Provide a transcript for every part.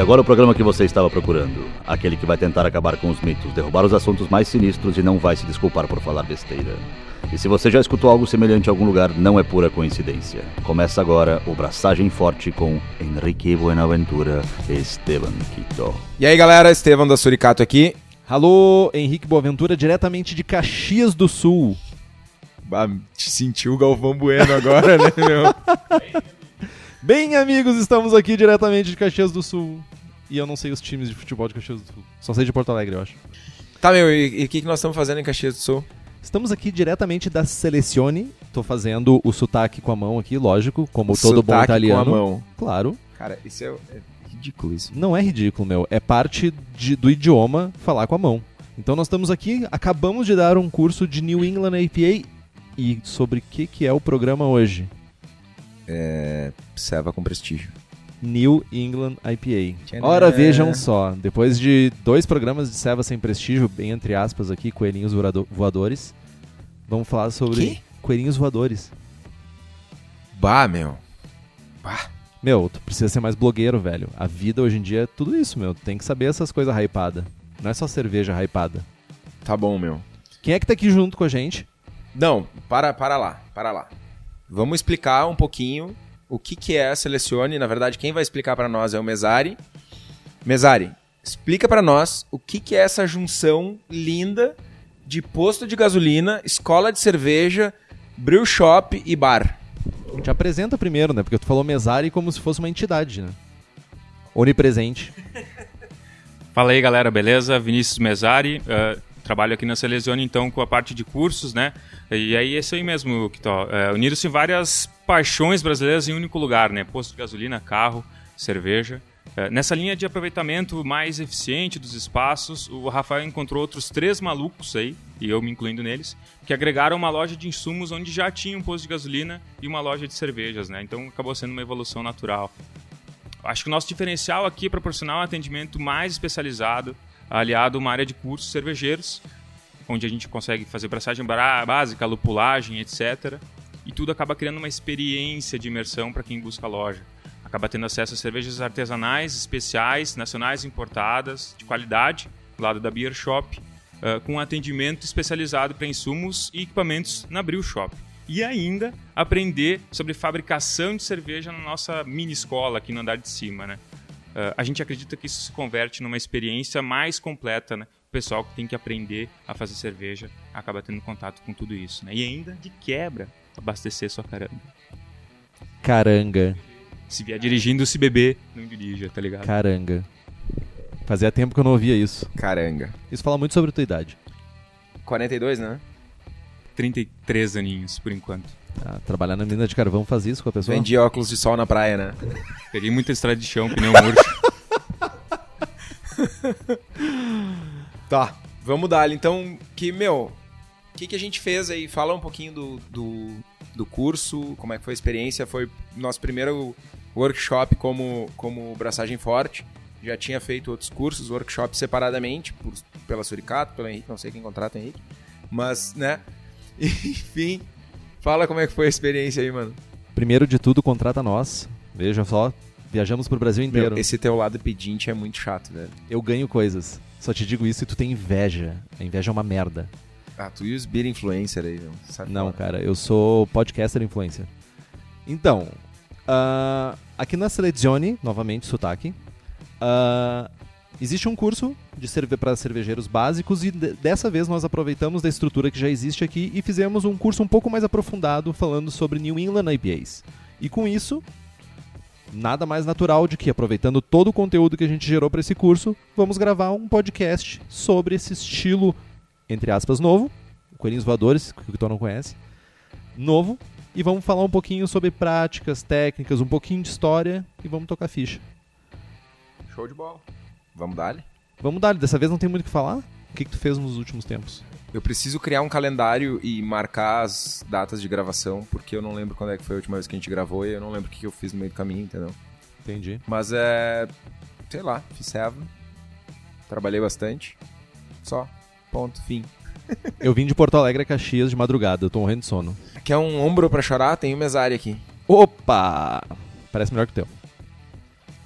E agora o programa que você estava procurando. Aquele que vai tentar acabar com os mitos, derrubar os assuntos mais sinistros e não vai se desculpar por falar besteira. E se você já escutou algo semelhante em algum lugar, não é pura coincidência. Começa agora o Braçagem Forte com Henrique Buenaventura e Esteban Quito. E aí galera, Estevam da Suricato aqui. Alô, Henrique Boaventura, diretamente de Caxias do Sul. Ah, sentiu o Galvão Bueno agora, né, meu? Bem, amigos, estamos aqui diretamente de Caxias do Sul. E eu não sei os times de futebol de Caxias do Sul. Só sei de Porto Alegre, eu acho. Tá, meu, e o que, que nós estamos fazendo em Caxias do Sul? Estamos aqui diretamente da Selecione. Tô fazendo o sotaque com a mão aqui, lógico, como todo bom italiano. com a mão. Claro. Cara, isso é, é ridículo isso. Não é ridículo, meu. É parte de- do idioma falar com a mão. Então nós estamos aqui, acabamos de dar um curso de New England IPA. E sobre o que, que é o programa hoje? É, serva com prestígio. New England IPA. Tcharam. Ora, vejam só, depois de dois programas de Seva sem prestígio, bem entre aspas aqui, coelhinhos voado- voadores, vamos falar sobre Quê? coelhinhos voadores. Bah, meu. Bah. Meu, tu precisa ser mais blogueiro, velho. A vida hoje em dia é tudo isso, meu. Tu tem que saber essas coisas hypadas. Não é só cerveja hypada. Tá bom, meu. Quem é que tá aqui junto com a gente? Não, para, para lá, para lá. Vamos explicar um pouquinho o que, que é a Selecione. Na verdade, quem vai explicar para nós é o Mesari. Mesari, explica para nós o que, que é essa junção linda de posto de gasolina, escola de cerveja, brew shop e bar. Te apresenta primeiro, né? Porque tu falou Mesari como se fosse uma entidade, né? Onipresente. Fala aí, galera, beleza? Vinícius Mesari, eh, trabalho aqui na Selecione, então, com a parte de cursos, né? E aí, é isso aí mesmo, Kito. Uh, Uniram-se várias paixões brasileiras em um único lugar, né? Posto de gasolina, carro, cerveja. Eh, nessa linha de aproveitamento mais eficiente dos espaços, o Rafael encontrou outros três malucos aí, e eu me incluindo neles, que agregaram uma loja de insumos onde já tinha um posto de gasolina e uma loja de cervejas, né? Então, acabou sendo uma evolução natural. Acho que o nosso diferencial aqui é proporcionar um atendimento mais especializado, aliado uma área de cursos cervejeiros, onde a gente consegue fazer braçagem bra- básica, lupulagem, etc. E tudo acaba criando uma experiência de imersão para quem busca a loja. Acaba tendo acesso a cervejas artesanais, especiais, nacionais importadas, de qualidade, do lado da Beer Shop, eh, com atendimento especializado para insumos e equipamentos na Brew Shop. E ainda aprender sobre fabricação de cerveja na nossa mini escola aqui no andar de cima, né? Uh, a gente acredita que isso se converte numa experiência mais completa, né? O pessoal que tem que aprender a fazer cerveja acaba tendo contato com tudo isso, né? E ainda, de quebra, abastecer sua caranga. Caranga. Se vier dirigindo, se beber, não dirija, tá ligado? Caranga. Fazia tempo que eu não ouvia isso. Caranga. Isso fala muito sobre a tua idade. 42, né? 33 aninhos, por enquanto. Tá? Trabalhar na mina de carvão faz isso com a pessoa? Vendi óculos de sol na praia, né? Peguei muita estrada de chão, pneu murcho. Tá, vamos dar. Então, que, meu, o que, que a gente fez aí? Fala um pouquinho do, do, do curso, como é que foi a experiência. Foi nosso primeiro workshop como, como braçagem forte. Já tinha feito outros cursos, workshops separadamente, por, pela Suricato, pelo Henrique, não sei quem contrata o Henrique. Mas, né? Enfim, fala como é que foi a experiência aí, mano. Primeiro de tudo, contrata nós. Veja só, viajamos pro Brasil inteiro. Meu, esse teu lado pedinte é muito chato, velho. Eu ganho coisas. Só te digo isso e tu tem inveja. A inveja é uma merda. Ah, tu e os beer influencer aí, meu. Sabe Não, falar. cara, eu sou podcaster influencer. Então, ah, aqui na Selezione, novamente, sotaque, ah, existe um curso de cerve para cervejeiros básicos e de- dessa vez nós aproveitamos da estrutura que já existe aqui e fizemos um curso um pouco mais aprofundado falando sobre New England IPAs. E com isso, nada mais natural de que, aproveitando todo o conteúdo que a gente gerou para esse curso, vamos gravar um podcast sobre esse estilo, entre aspas, novo, Coelhinhos Voadores, que o Vitor não conhece, novo, e vamos falar um pouquinho sobre práticas, técnicas, um pouquinho de história e vamos tocar ficha. Show de bola. Vamos dar Vamos dar, dessa vez não tem muito o que falar? O que, que tu fez nos últimos tempos? Eu preciso criar um calendário e marcar as datas de gravação, porque eu não lembro quando é que foi a última vez que a gente gravou e eu não lembro o que que eu fiz no meio do caminho, entendeu? Entendi. Mas é. Sei lá, fiz serva. Trabalhei bastante. Só. Ponto, fim. Eu vim de Porto Alegre a Caxias de madrugada, eu tô morrendo de sono. Quer um ombro pra chorar? Tem o mesário aqui. Opa! Parece melhor que o teu.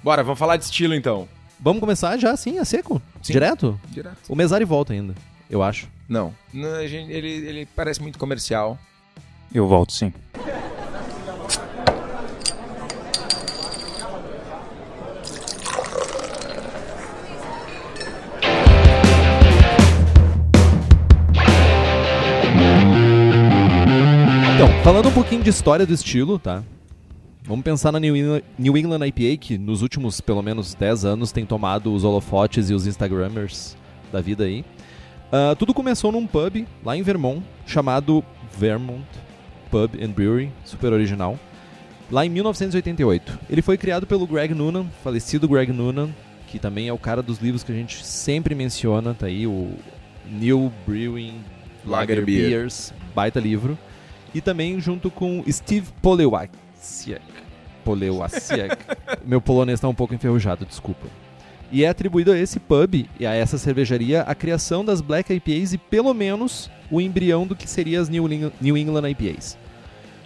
Bora, vamos falar de estilo então. Vamos começar já assim, a seco? Sim. Direto? Direto. O Mesari volta ainda, eu acho. Não. Não, a gente- ele, ele parece muito comercial. Eu volto, sim. Então, falando um pouquinho de história do estilo, tá? Vamos pensar na New England, New England IPA, que nos últimos pelo menos 10 anos tem tomado os holofotes e os Instagrammers da vida aí. Ah, tudo começou num pub lá em Vermont, chamado Vermont Pub and Brewery, super original, lá em 1988. Ele foi criado pelo Greg Noonan, falecido Greg Noonan, que também é o cara dos livros que a gente sempre menciona, tá aí o New Brewing Lager Lager Beer. Beers, baita livro. E também junto com Steve Meu polonês está um pouco enferrujado, desculpa. E é atribuído a esse pub e a essa cervejaria a criação das Black IPAs e pelo menos o embrião do que seria as New England, New England IPAs.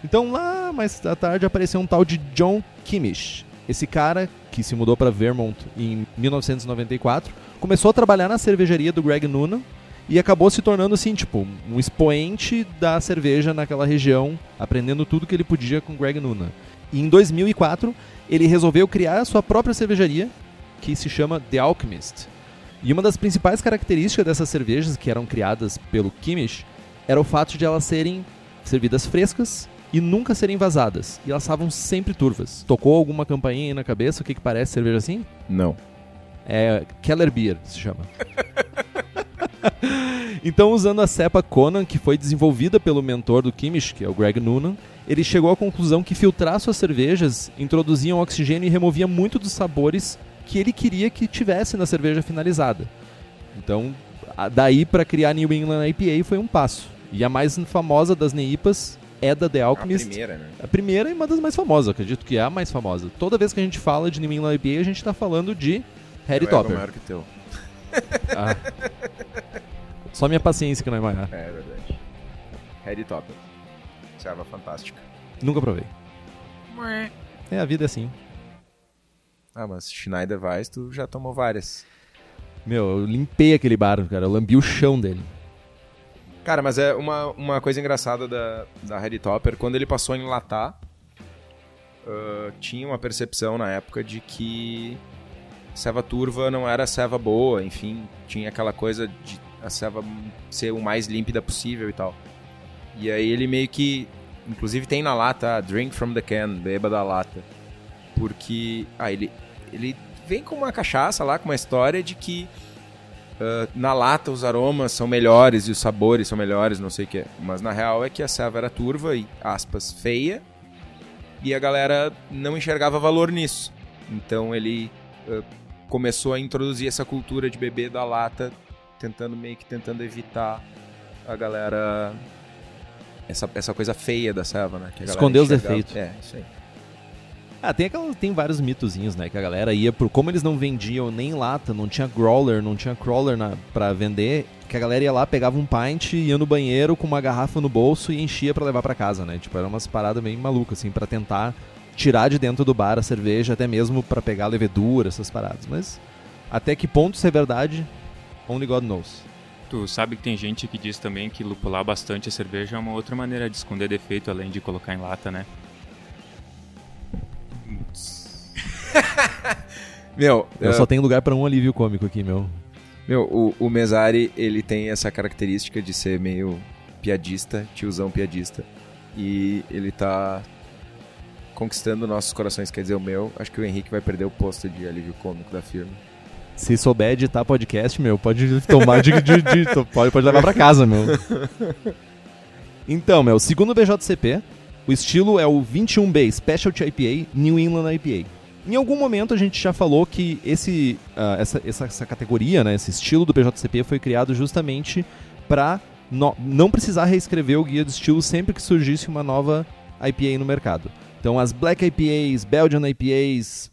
Então lá mais à tarde apareceu um tal de John Kimmich. Esse cara, que se mudou para Vermont em 1994, começou a trabalhar na cervejaria do Greg Noonan e acabou se tornando assim, tipo, um expoente da cerveja naquela região, aprendendo tudo que ele podia com Greg Noonan. E em 2004, ele resolveu criar a sua própria cervejaria, que se chama The Alchemist. E uma das principais características dessas cervejas que eram criadas pelo Kimmich era o fato de elas serem servidas frescas e nunca serem vazadas. E elas estavam sempre turvas. Tocou alguma campainha aí na cabeça? O que, que parece cerveja assim? Não. É Keller Beer, se chama. então, usando a cepa Conan, que foi desenvolvida pelo mentor do Kimmich, que é o Greg Noonan, ele chegou à conclusão que filtrar suas cervejas introduziam oxigênio e removia muito dos sabores que ele queria que tivesse na cerveja finalizada. Então, a- daí para criar New England IPA foi um passo. E a mais famosa das NEIPAs é da The A Alchemist. primeira, né? A primeira e uma das mais famosas, acredito que é a mais famosa. Toda vez que a gente fala de New England IPA, a gente tá falando de Harry ego é Topper. maior que teu. Ah. Só minha paciência que não é maior. É, é verdade. Harry Topper. Serva fantástica. Nunca provei. É, a vida é assim. Ah, mas Schneider Weiss, tu já tomou várias. Meu, eu limpei aquele bar, cara. Eu lambi o chão dele. Cara, mas é uma, uma coisa engraçada da, da Harry Topper, quando ele passou a enlatar, ah, tinha uma percepção na época de que ceva turva não era ceva boa, enfim, tinha aquela coisa de a ceva ser o mais límpida possível e tal. E aí ele meio que, inclusive tem na lata, ah, drink from the can, beba da lata. Porque, ah, ele, ele vem com uma cachaça lá, com uma história de que ah, na lata os aromas são melhores e os sabores são melhores, não sei o que. Mas na real é que a ceva era turva e, aspas, feia. E a galera não enxergava valor nisso. Então ele ah, começou a introduzir essa cultura de beber da lata, tentando meio que tentando evitar a galera. Essa, essa coisa feia da ceva, né? A Esconder os defeitos. É, isso aí. Ah, tem, aquela, tem vários mitozinhos, né? Que a galera ia por. Como eles não vendiam nem lata, não tinha growler, não tinha crawler na, pra vender, que a galera ia lá, pegava um pint, ia no banheiro com uma garrafa no bolso e enchia pra levar pra casa, né? Tipo, era umas paradas bem malucas, assim, pra tentar tirar de dentro do bar a cerveja, até mesmo pra pegar levedura, essas paradas. Mas até que ponto isso é verdade, only God knows. Tu sabe que tem gente que diz também que lupular bastante a cerveja é uma outra maneira de esconder defeito, além de colocar em lata, né? Meu, Eu ah, só tenho lugar pra um alívio cômico aqui, meu. Meu, o, o Mesari, ele tem essa característica de ser meio piadista, tiozão piadista. E ele tá conquistando nossos corações, quer dizer, o meu. Acho que o Henrique vai perder o posto de alívio cômico da firma. Se souber editar podcast, meu, pode tomar de, de- de- pode, pode levar pra casa, meu. Então, meu, segundo o BJCP, o estilo é o 21B Specialty IPA New England IPA. Em algum momento a gente já falou que esse, ah, essa, essa, essa categoria, né, esse estilo do BJCP foi criado justamente para não precisar reescrever o guia de estilo sempre que surgisse uma nova IPA no mercado. Então as Black IPAs, Belgian IPAs,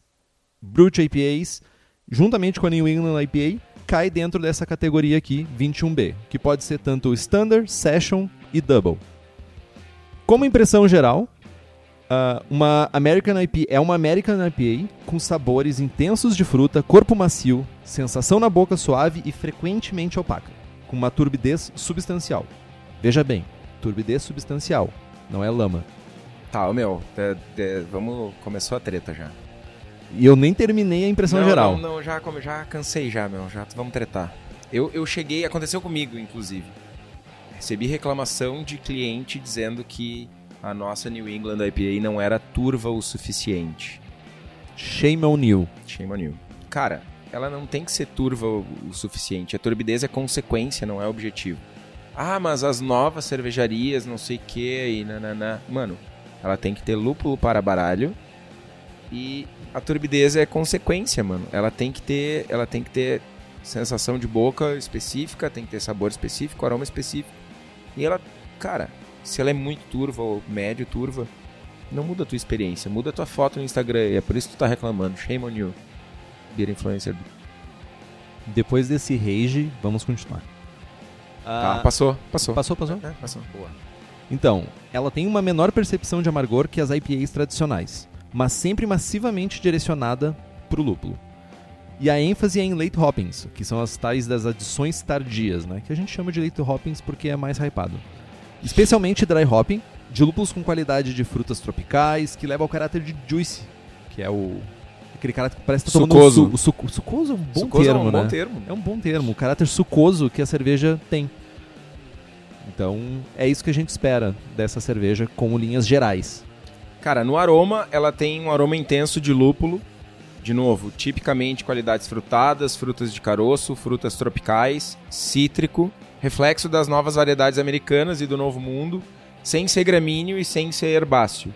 Brut IPAs, juntamente com a New England IPA, cai dentro dessa categoria aqui, 21B, que pode ser tanto Standard, Session e Double. Como impressão geral, Uh, uma American IPA é uma American IPA com sabores intensos de fruta, corpo macio, sensação na boca suave e frequentemente opaca, com uma turbidez substancial. Veja bem, turbidez substancial, não é lama. Tá, meu, de, de, vamos. Começou a treta já. E eu nem terminei a impressão não, geral. Não, não, já, já cansei já, meu. Já vamos tretar. Eu, eu cheguei, aconteceu comigo, inclusive. Recebi reclamação de cliente dizendo que a nossa New England IPA não era turva o suficiente. Shame on you. Shame on you. Cara, ela não tem que ser turva o, suficiente. A turbidez é consequência, não é objetivo. Ah, mas as novas cervejarias, não sei o que, e nananã. Mano, ela tem que ter lúpulo para baralho e a turbidez é consequência, mano. Ela tem que ter, ela tem que ter sensação de boca específica, tem que ter sabor específico, aroma específico. E ela, cara, se ela é muito turva ou médio turva, não muda a tua experiência, muda a tua foto no Instagram. E é por isso que tu tá reclamando. Shame on you. Beer influencer. Depois desse rage, vamos continuar. Tá, passou, passou. Passou, passou? É, passou. Boa. Então, ela tem uma menor percepção de amargor que as IPAs tradicionais, mas sempre massivamente direcionada para o lúpulo. E a ênfase é em late hoppings, que são as tais das adições tardias, né? Que a gente chama de late hoppings porque é mais hypado. Especialmente dry hopping, de lúpulos com qualidade de frutas tropicais, que leva ao caráter de juice, que é o aquele caráter que parece que tá tomando Sucoso. um su o suco, sucoso é um bom Sucoso termo, é um né? bom termo. É um bom termo, o caráter sucoso que a cerveja tem. Então, é isso que a gente espera dessa cerveja como linhas gerais. Cara, no aroma, ela tem um aroma intenso de lúpulo. De novo, tipicamente qualidades frutadas, frutas de caroço, frutas tropicais, cítrico, reflexo das novas variedades americanas e do Novo Mundo, sem ser gramíneo e sem ser herbáceo.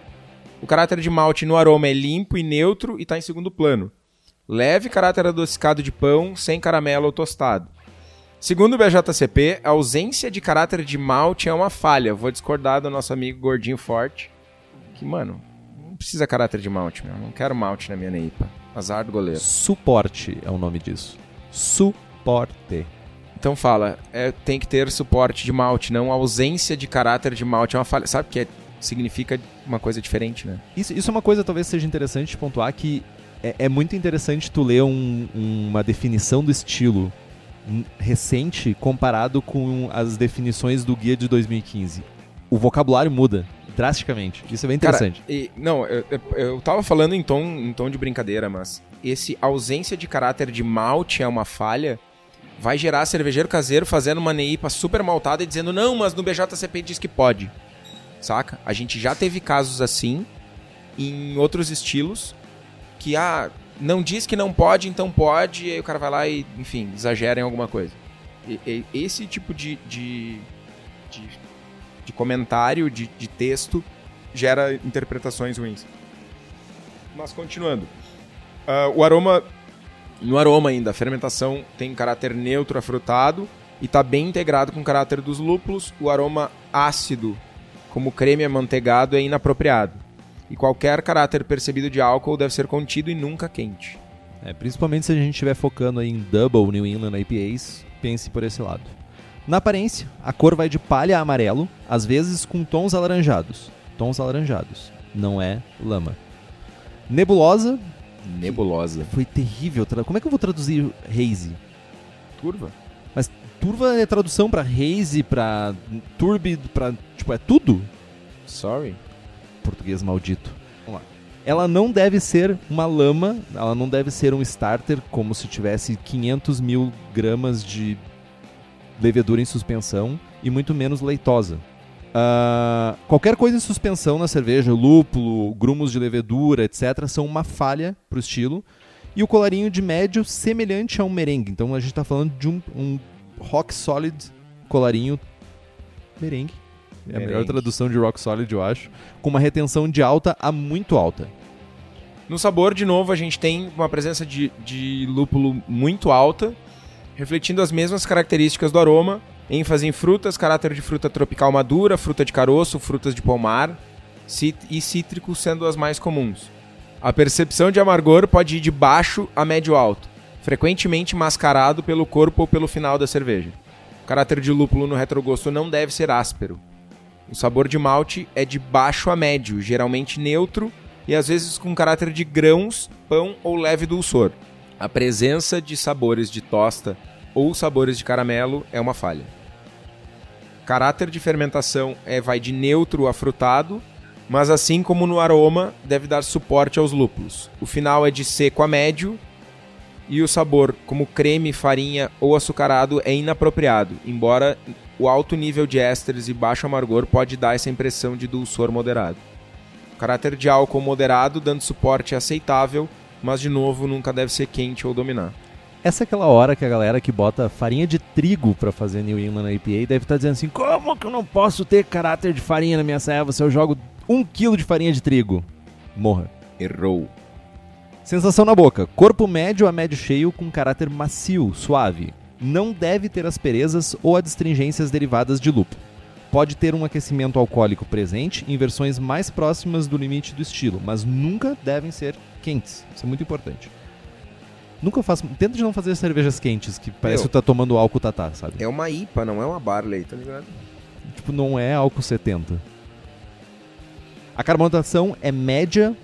O caráter de malte no aroma é limpo e neutro e está em segundo plano. Leve caráter adocicado de pão, sem caramelo ou tostado. Segundo o BJCP, a ausência de caráter de malte é uma falha. Vou discordar do nosso amigo Gordinho Forte. Que, mano, não precisa caráter de malte, meu. Não quero malte na minha neipa. Azar do goleiro. Suporte é o nome disso. Suporte. Então fala, é, tem que ter suporte de malte, não ausência de caráter de malte. É uma falha. Sabe que é, significa uma coisa diferente, né? Isso, isso é uma coisa talvez seja interessante pontuar que é, é muito interessante tu ler um- uma definição do estilo recente comparado com as definições do guia de 2015. O vocabulário muda drasticamente. Isso é bem Cara, interessante. e- não, eu, eu, eu tava falando em tom, em tom de brincadeira, mas esse ausência de caráter de malte é uma falha. Vai gerar cervejeiro caseiro fazendo uma neipa super maltada e dizendo, não, mas no BJCP diz que pode. Saca? A gente já teve casos assim em outros estilos que, ah, não diz que não pode, então pode, e aí o cara vai lá e, enfim, exagera em alguma coisa. E- e- esse tipo de, de, de, de comentário, de, de texto, gera interpretações ruins. Mas continuando. Ah, o aroma. No aroma ainda, a fermentação tem caráter neutro afrutado e está bem integrado com o caráter dos lúpulos. O aroma ácido, como creme amanteigado, é inapropriado. E qualquer caráter percebido de álcool deve ser contido e nunca quente. É, principalmente se a gente estiver focando em Double New England IPAs, pense por esse lado. Na aparência, a cor vai de palha a amarelo, às vezes com tons alaranjados. Tons alaranjados. Não é lama. Nebulosa Nebulosa. foi terrível. Como é que eu vou traduzir haze? Turva? Turva é tradução pra haze, pra turbid, pra. Tipo, é tudo? Sorry. Português maldito. Vamos lá. Ela não deve ser uma lama, ela não deve ser um starter como se tivesse 500 mil gramas de levedura em suspensão e muito menos leitosa. Ah, qualquer coisa em suspensão na cerveja, lúpulo, grumos de levedura, etc., são uma falha pro estilo. E o colarinho de médio semelhante a um merengue. Então a gente está falando de um, um rock solid colarinho merengue. É a melhor tradução de rock solid, eu acho. Com uma retenção de alta a muito alta. No sabor, de novo, a gente tem uma presença de, de lúpulo muito alta, refletindo as mesmas características do aroma, ênfase em frutas, caráter de fruta tropical madura, fruta de caroço, frutas de pomar e cítrico sendo as mais comuns. A percepção de amargor pode ir de baixo a médio alto, frequentemente mascarado pelo corpo ou pelo final da cerveja. O caráter de lúpulo no retrogosto não deve ser áspero. O sabor de malte é de baixo a médio, geralmente neutro e às vezes com caráter de grãos, pão ou leve dulçor. A presença de sabores de tosta ou sabores de caramelo é uma falha. Caráter de fermentação é vai de neutro a frutado, mas assim como no aroma, deve dar suporte aos lúpulos. O final é de seco a médio e o sabor, como creme, farinha ou açucarado, é inapropriado, embora o alto nível de ésteres e baixo amargor pode dar essa impressão de dulçor moderado. Caráter de álcool moderado, dando suporte é aceitável, mas de novo nunca deve ser quente ou dominar. Essa é aquela hora que a galera que bota farinha de trigo para fazer New England IPA deve estar tá dizendo assim: como que eu não posso ter caráter de farinha na minha serva se eu jogo um quilo de farinha de trigo? Morra. Errou. Sensação na boca: corpo médio a médio cheio com caráter macio, suave. Não deve ter asperezas ou adstringências derivadas de lúpulo. Pode ter um aquecimento alcoólico presente em versões mais próximas do limite do estilo, mas nunca devem ser quentes. Isso é muito importante. Nunca faço. Tenta de não fazer cervejas quentes, que parece Meu, que tá tomando álcool tatá, sabe? É uma IPA, não é uma Barley, tá ligado? Tipo, não é álcool 70. A carbonatação é média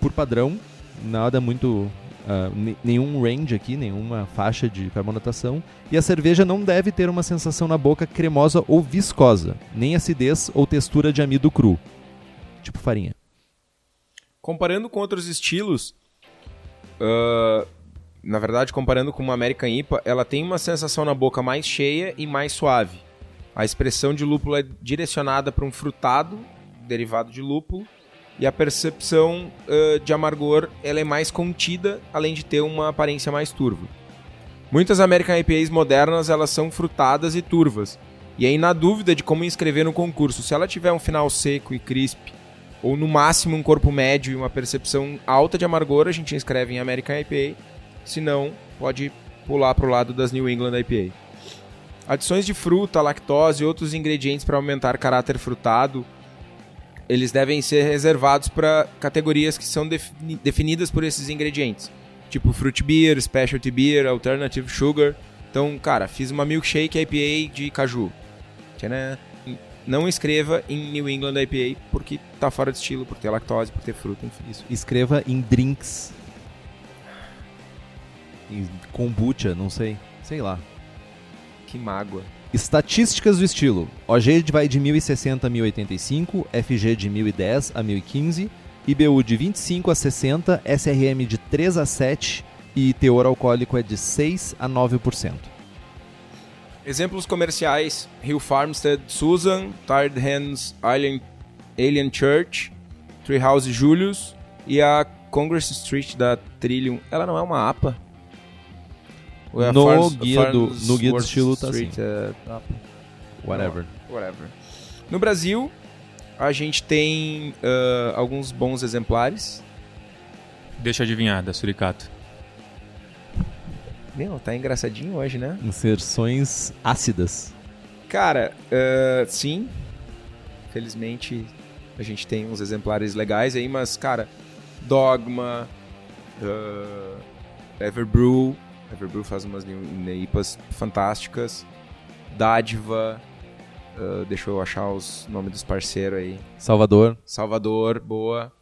por padrão, nada muito. Uh, nenhum range aqui, nenhuma faixa de carbonatação. E a cerveja não deve ter uma sensação na boca cremosa ou viscosa, nem acidez ou textura de amido cru. Tipo farinha. Comparando com outros estilos, uh, na verdade, comparando com uma American IPA, ela tem uma sensação na boca mais cheia e mais suave. A expressão de lúpulo é direcionada para um frutado, derivado de lúpulo, e a percepção uh, de amargor ela é mais contida, além de ter uma aparência mais turva. Muitas American IPAs modernas elas são frutadas e turvas, e aí na dúvida de como inscrever no concurso, se ela tiver um final seco e crisp, ou no máximo um corpo médio e uma percepção alta de amargor, a gente inscreve em American IPA se não, pode pular para o lado das New England IPA. Adições de fruta, lactose e outros ingredientes para aumentar caráter frutado, eles devem ser reservados para categorias que são definidas por esses ingredientes, tipo fruit beer, specialty beer, alternative sugar. Então, cara, fiz uma milkshake IPA de caju. Tcharam. Não escreva em New England IPA porque tá fora de estilo, por ter lactose, por ter fruta, enfim. Isso. Escreva em drinks kombucha, não sei. Sei lá. Que mágoa. Estatísticas do estilo. OG vai de 1060 a 1085, FG de 1010 a 1015, IBU de 25 a 60, SRM de 3 a 7 e teor alcoólico é de 6 a 9%. Exemplos comerciais: Hill Farmstead Susan, Tired Hands Alien, Alien Church, Treehouse Julius e a Congress Street da Trillium. Ela não é uma APA? É no, guia do, no guia do estilo tá Street, assim. Whatever. Whatever. No Brasil, a gente tem uh, alguns bons exemplares. Deixa eu adivinhar, da Suricato. Meu, tá engraçadinho hoje, né? Inserções ácidas. Cara, uh, sim. Felizmente a gente tem uns exemplares legais aí, mas, cara, Dogma, uh, Everbrew, Everbrew faz umas neipas fantásticas. Dádiva, uh, deixa eu achar os nomes dos parceiros aí. Salvador. Salvador, boa.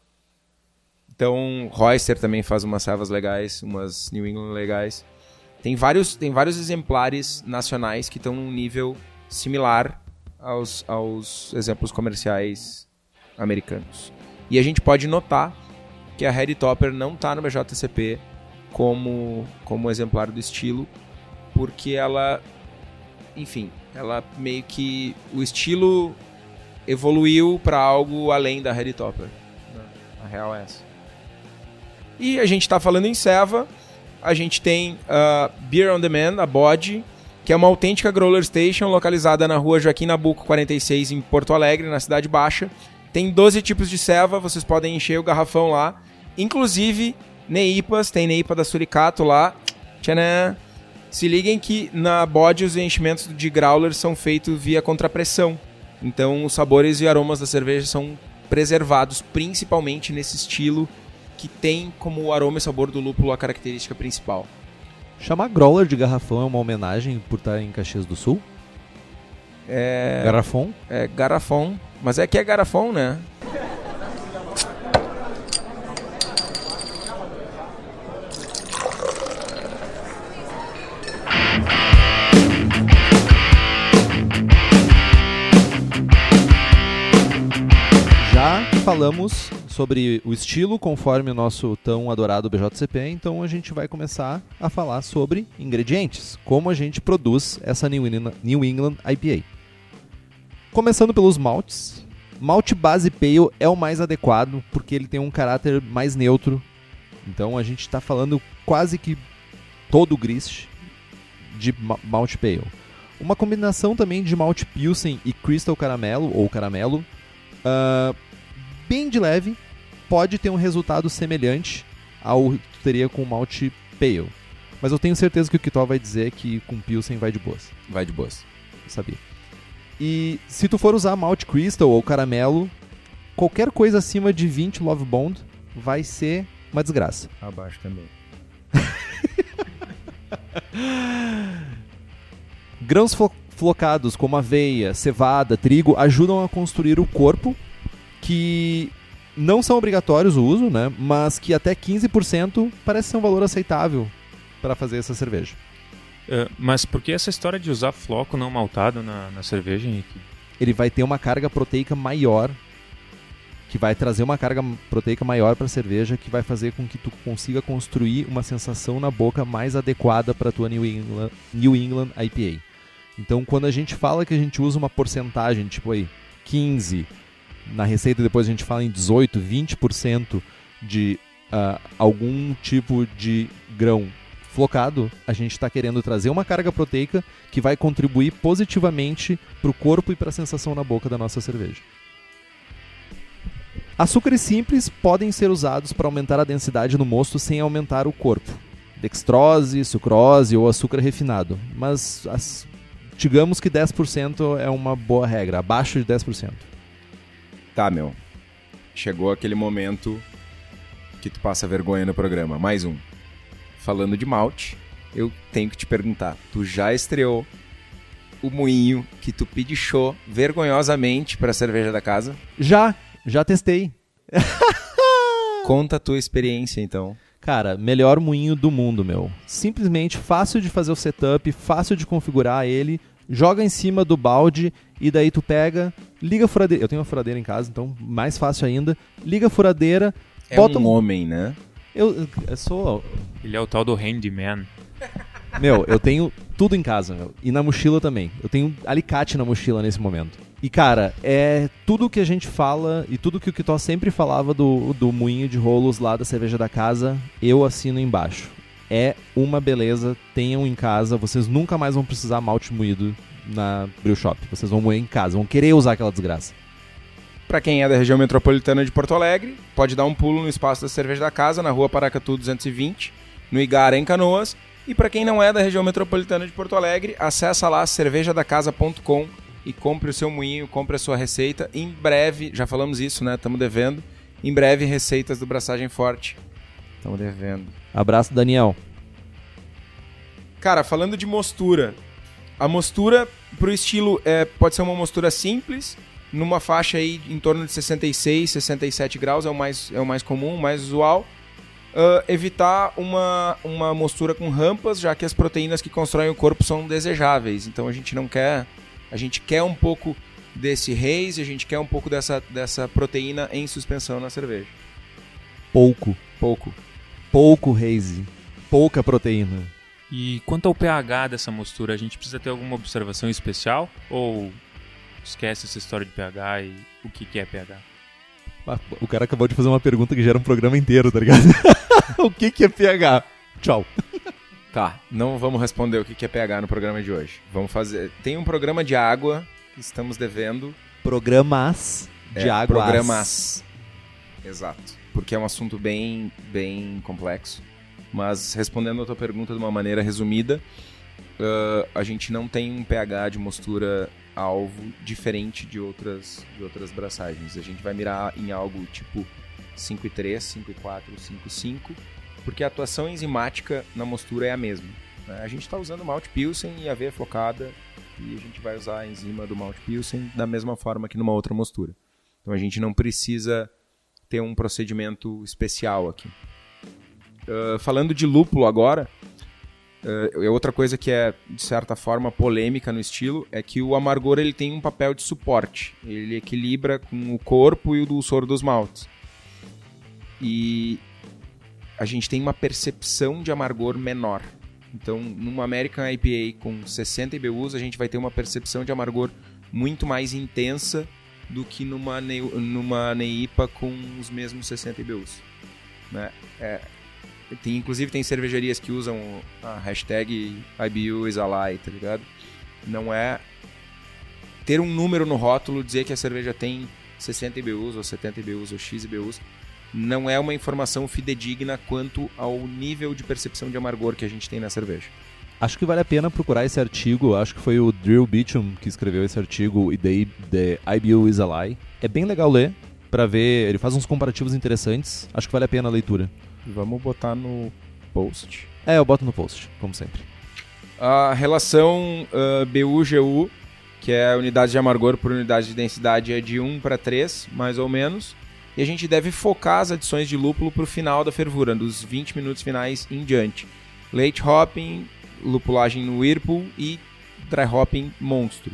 Então, Royster também faz umas servas legais, umas New England legais. Tem vários, tem vários exemplares nacionais que estão num nível similar aos, aos exemplos comerciais americanos. E a gente pode notar que a Harry Topper não está no BJCP como, como exemplar do estilo, porque ela, enfim, ela meio que o estilo evoluiu para algo além da Harry Topper. A real é essa. E a gente está falando em Seva, a gente tem uh, Beer on Demand, a Bode, que é uma autêntica growler station localizada na rua Joaquim Nabuco 46 em Porto Alegre, na Cidade Baixa. Tem 12 tipos de ceva, vocês podem encher o garrafão lá. Inclusive, Neipas, tem Neipa da Suricato lá. Tcharam. Se liguem que na bode os enchimentos de growler são feitos via contrapressão. Então os sabores e aromas da cerveja são preservados principalmente nesse estilo que tem como aroma e sabor do lúpulo a característica principal. Chamar growler de garrafão é uma homenagem por estar em Caxias do Sul? É. Garrafon? É garrafão. Mas é que é garrafão, né? Falamos sobre o estilo conforme o nosso tão adorado BJCP, então a gente vai começar a falar sobre ingredientes, como a gente produz essa New England, IPA. Começando pelos maltes. Malte base pale é o mais adequado porque ele tem um caráter mais neutro. Então a gente está falando quase que todo grist de ma- malte pale. Uma combinação também de malte pilsen e crystal caramelo ou caramelo ah, bem de leve, pode ter um resultado semelhante ao que tu teria com malte pale. Mas eu tenho certeza que o Kitó vai dizer que com Pilsen vai de boas. Vai de boas. Eu sabia. E se tu for usar malte crystal ou caramelo, qualquer coisa acima de 20 Love Bond vai ser uma desgraça. Abaixo também. Grãos flo- flocados como aveia, cevada, trigo ajudam a construir o corpo, que não são obrigatórios o uso, né? Mas que até 15% parece ser um valor aceitável para fazer essa cerveja. Eh, mas por que essa história de usar floco não maltado na, na cerveja, Henrique? Ele vai ter uma carga proteica maior, que vai trazer uma carga proteica maior para a cerveja, que vai fazer com que tu consiga construir uma sensação na boca mais adequada para tua New England, New England IPA. Então, quando a gente fala que a gente usa uma porcentagem, tipo aí, 15 na receita, depois a gente fala em 18, 20% de ah, algum tipo de grão flocado, a gente está querendo trazer uma carga proteica que vai contribuir positivamente para o corpo e para a sensação na boca da nossa cerveja. Açúcares simples podem ser usados para aumentar a densidade no mosto sem aumentar o corpo. Dextrose, sucrose ou açúcar refinado. Mas as- digamos que 10% é uma boa regra, abaixo de 10%. Tá, meu. Chegou aquele momento que tu passa vergonha no programa. Mais um. Falando de malte, eu tenho que te perguntar. Tu já estreou o moinho que tu pedichou vergonhosamente pra cerveja da casa? Já, já testei. Conta a tua experiência, então. Cara, melhor moinho do mundo, meu. Simplesmente fácil de fazer o setup, fácil de configurar ele, joga em cima do balde e daí tu pega, liga a furadeira. Eu tenho uma furadeira em casa, então mais fácil ainda. Liga a furadeira, É bota um homem, né? Eu, eu sou. Ele é o tal do handyman. Meu, eu tenho tudo em casa, meu. E na mochila também. Eu tenho alicate na mochila nesse momento. E, cara, é tudo que a gente fala e tudo que o Kitó sempre falava do, do moinho de rolos lá da cerveja da casa, eu assino embaixo. É uma beleza, tenham em casa, vocês nunca mais vão precisar malte moído na brew shop. Vocês vão moer em casa, vão querer usar aquela desgraça. Pra quem é da região metropolitana de Porto Alegre, pode dar um pulo no espaço da cerveja da casa, na rua Paracatu 220, no Igara, em Canoas. E pra quem não é da região metropolitana de Porto Alegre, acessa lá cervejadacasa.com e compre o seu moinho, compre a sua receita. Em breve, já falamos isso, né? Estamos devendo. Em breve, receitas do Braçagem Forte. Estamos devendo. Abraço, Daniel. Cara, falando de mostura, a mostura pro estilo é, pode ser uma mostura simples, numa faixa aí em torno de 66, 67 graus, é o mais, é o mais comum, o mais usual. Ah, evitar uma, uma mostura com rampas, já que as proteínas que constroem o corpo são desejáveis. Então a gente não quer. A gente quer um pouco desse haze, a gente quer um pouco dessa, dessa proteína em suspensão na cerveja. Pouco. Pouco. Pouco haze. Pouca proteína. E quanto ao pH dessa mostura, a gente precisa ter alguma observação especial? Ou esquece essa história de pH e o que, que é pH? Ah, O cara acabou de fazer uma pergunta que gera um programa inteiro, tá ligado? o que, que é pH? Tchau. Tá, não vamos responder o que que é pH no programa de hoje. Vamos fazer. Tem um programa de água que estamos devendo. Programas de É, água. Programas. Exato. Porque é um assunto bem, bem complexo. Mas respondendo a tua pergunta de uma maneira resumida, ah, a gente não tem um pH de mostura alvo diferente de outras, de outras braçagens. A gente vai mirar em algo tipo 5,3, 5,4, 5,5, porque a atuação enzimática na mostura é a mesma. né? A gente está usando malte pilsen e aveia flocada e a gente vai usar a enzima do Malt Pilsen da mesma forma que numa outra mostura. Então a gente não precisa ter um procedimento especial aqui. Uh, falando de lúpulo agora, uh, outra coisa que é de certa forma polêmica no estilo é que o amargor ele tem um papel de suporte. Ele equilibra com o corpo e o dulçor dos maltes. E a gente tem uma percepção de amargor menor. Então, numa American IPA com 60 IBUs, a gente vai ter uma percepção de amargor muito mais intensa do que numa, numa Neipa com os mesmos 60 IBUs. Né? É, tem, inclusive tem cervejarias que usam a hashtag IBU is tá ligado? Não é ter um número no rótulo, dizer que a cerveja tem 60 IBUs ou 70 IBUs ou X IBUs, não é uma informação fidedigna quanto ao nível de percepção de amargor que a gente tem na cerveja. Acho que vale a pena procurar esse artigo. Acho que foi o Drill Beecham que escreveu esse artigo, e The, the IBU is a Lie. É bem legal ler, para ver. Ele faz uns comparativos interessantes. Acho que vale a pena a leitura. Vamos botar no post. É, eu boto no post, como sempre. A relação uh, BU-GU, que é a unidade de amargor por unidade de densidade, é de 1 para 3, mais ou menos e a gente deve focar as adições de lúpulo para o final da fervura, dos 20 minutos finais em diante. Late hopping, lupulagem no Whirlpool e dry hopping monstro.